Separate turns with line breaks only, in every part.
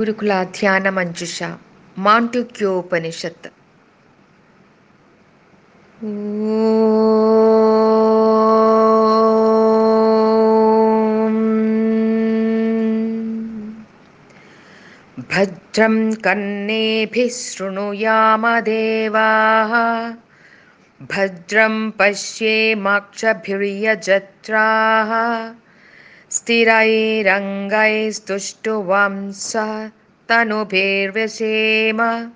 గురుకుల ధ్యాన మంజుష మాంటుక్యోపనిషత్. భద్రం కన్నేభి శృణుయామదేవా. భద్రం పశ్యేమాక్షభిర్యజత్రా. पश्येमाक्षभिर्यजत्राः स्थिरैरङ्गैस्तुष्टुवंस तनुभिर्व्यसेम।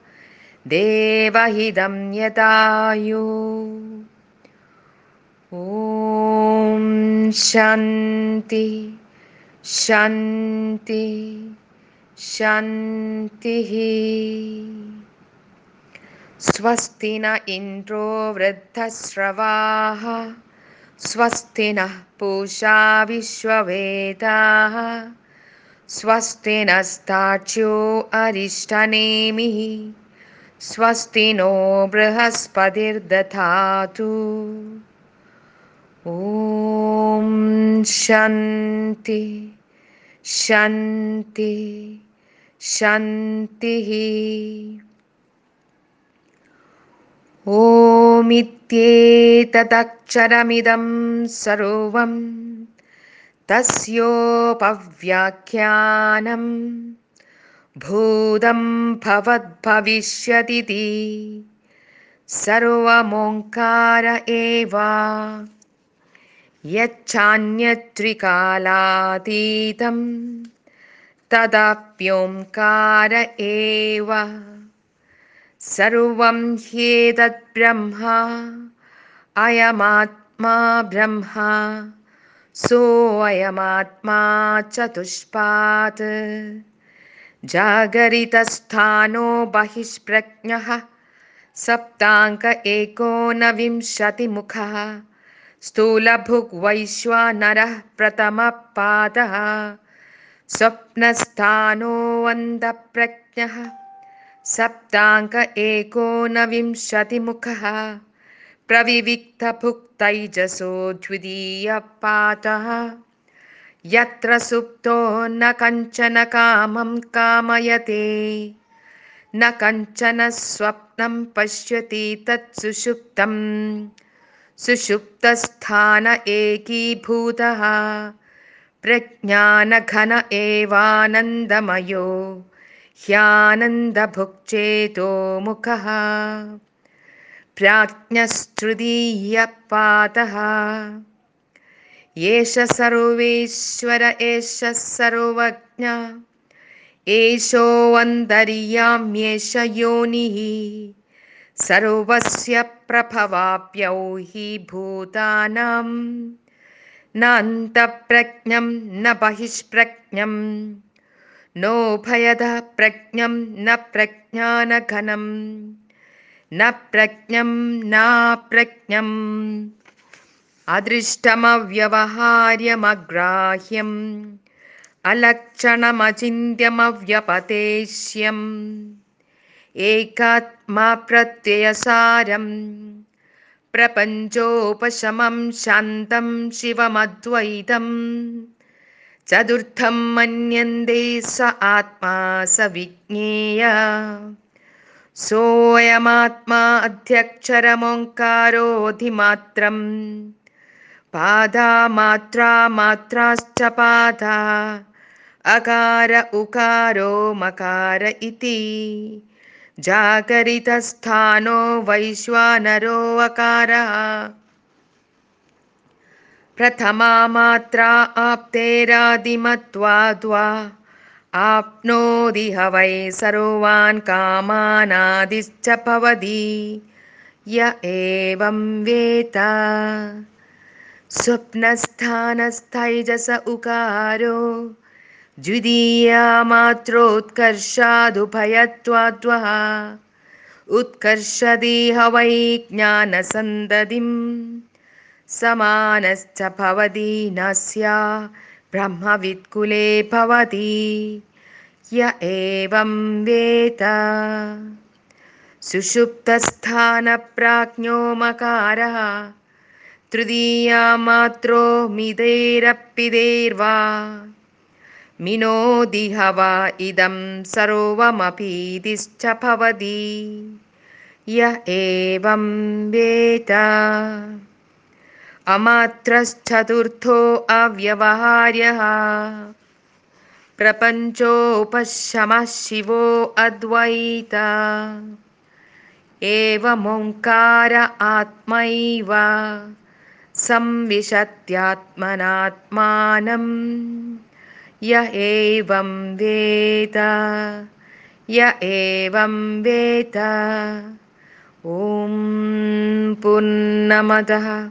देवहिदं यदायु। ॐ शान्ति शान्ति शान्तिः। स्वस्ति न इन्द्रो वृद्धस्रवाः स्वस्ति नः पूषा विश्ववेदाः स्वस्ति नस्ताच्यो अरिष्टनेमिः स्वस्ति नो बृहस्पतिर्दधातु ॐ शान्ति शान्ति शान्तिः ओमित्येतदक्षरमिदं सर्वं तस्योपव्याख्यानं भूतं भवद्भविष्यदिति सर्वमोङ्कार एव यच्छान्यत्रिकालातीतं तदप्योङ्कार एव सर्वं ह्येतद्ब्रह्मा अयमात्मा ब्रह्मा। सोऽयमात्मा चतुष्पात्। जागरितस्थानो बहिष्प्रज्ञः। सप्ताङ्क एकोनविंशतिमुखः। स्थूलभुग्वैश्वानरः प्रथमः पादः स्वप्नस्थानोऽन्धप्रज्ञः सप्ताङ्क एकोनविंशतिमुखः। प्रविविक्तभुक्तैजसो द्वितीयपातः यत्र सुप्तो न कञ्चन कामं कामयते न कञ्चन स्वप्नं पश्यति तत् सुषुप्तं सुषुप्तस्थान एकीभूतः प्रज्ञानघन एवानन्दमयो ह्यानन्दभुक्चेतो मुखः। प्राज्ञस्तृतीयपातः एष सर्वेश्वर एष सर्वज्ञ। एषोऽन्तर्याम्येष योनिः। सर्वस्य प्रभवाप्यौ हि भूतानां नान्तप्रज्ञं न बहिष्प्रज्ञं नोभयतः प्रज्ञं न प्रज्ञानघनं न प्रज्ञं नाप्रज्ञम् अदृष्टमव्यवहार्यमग्राह्यम् अलक्षणमचिन्त्यमव्यपतेष्यम् एकात्मा प्रत्ययसारं प्रपञ्चोपशमं शान्तं शिवमद्वैतं चतुर्थं मन्यन्ते स आत्मा स विज्ञेय। सोऽयमात्मा अध्यक्षरमोङ्कारोऽधिमात्रम्। पादामात्रा मात्राश्च पादा अकार उकारो मकार इति। जागरितस्थानो वैश्वानरो अकारः प्रथमा मात्रा आप्तेरादिमत्वाद्वा आप्नोदिह वै सर्वान् कामानादिश्च भवति। य एवं वेद स्वप्नस्थानस्थैजस उकारो। द्वितीया मात्रोत्कर्षादुभयत्वाद्वः उत्कर्षदिह वै ज्ञानसन्ददिं समानश्च भवति नस्या ब्रह्मवित्कुले भवति। य एवं वेद। सुषुप्तस्थानप्राज्ञो मकारः तृतीया मात्रो मिदैरप्पिदैर्वा। मिनोदिह वा इदं सर्वमपीदिश्च भवति। य एवं वेद अमात्रश्चतुर्थो अव्यवहार्यः। प्रपञ्चोपशमः शिवो अद्वैत। एवमोङ्कार आत्मैव। संविशत्यात्मनात्मानं। य एवं वेद। य एवं वेद। ॐ पूर्णमदः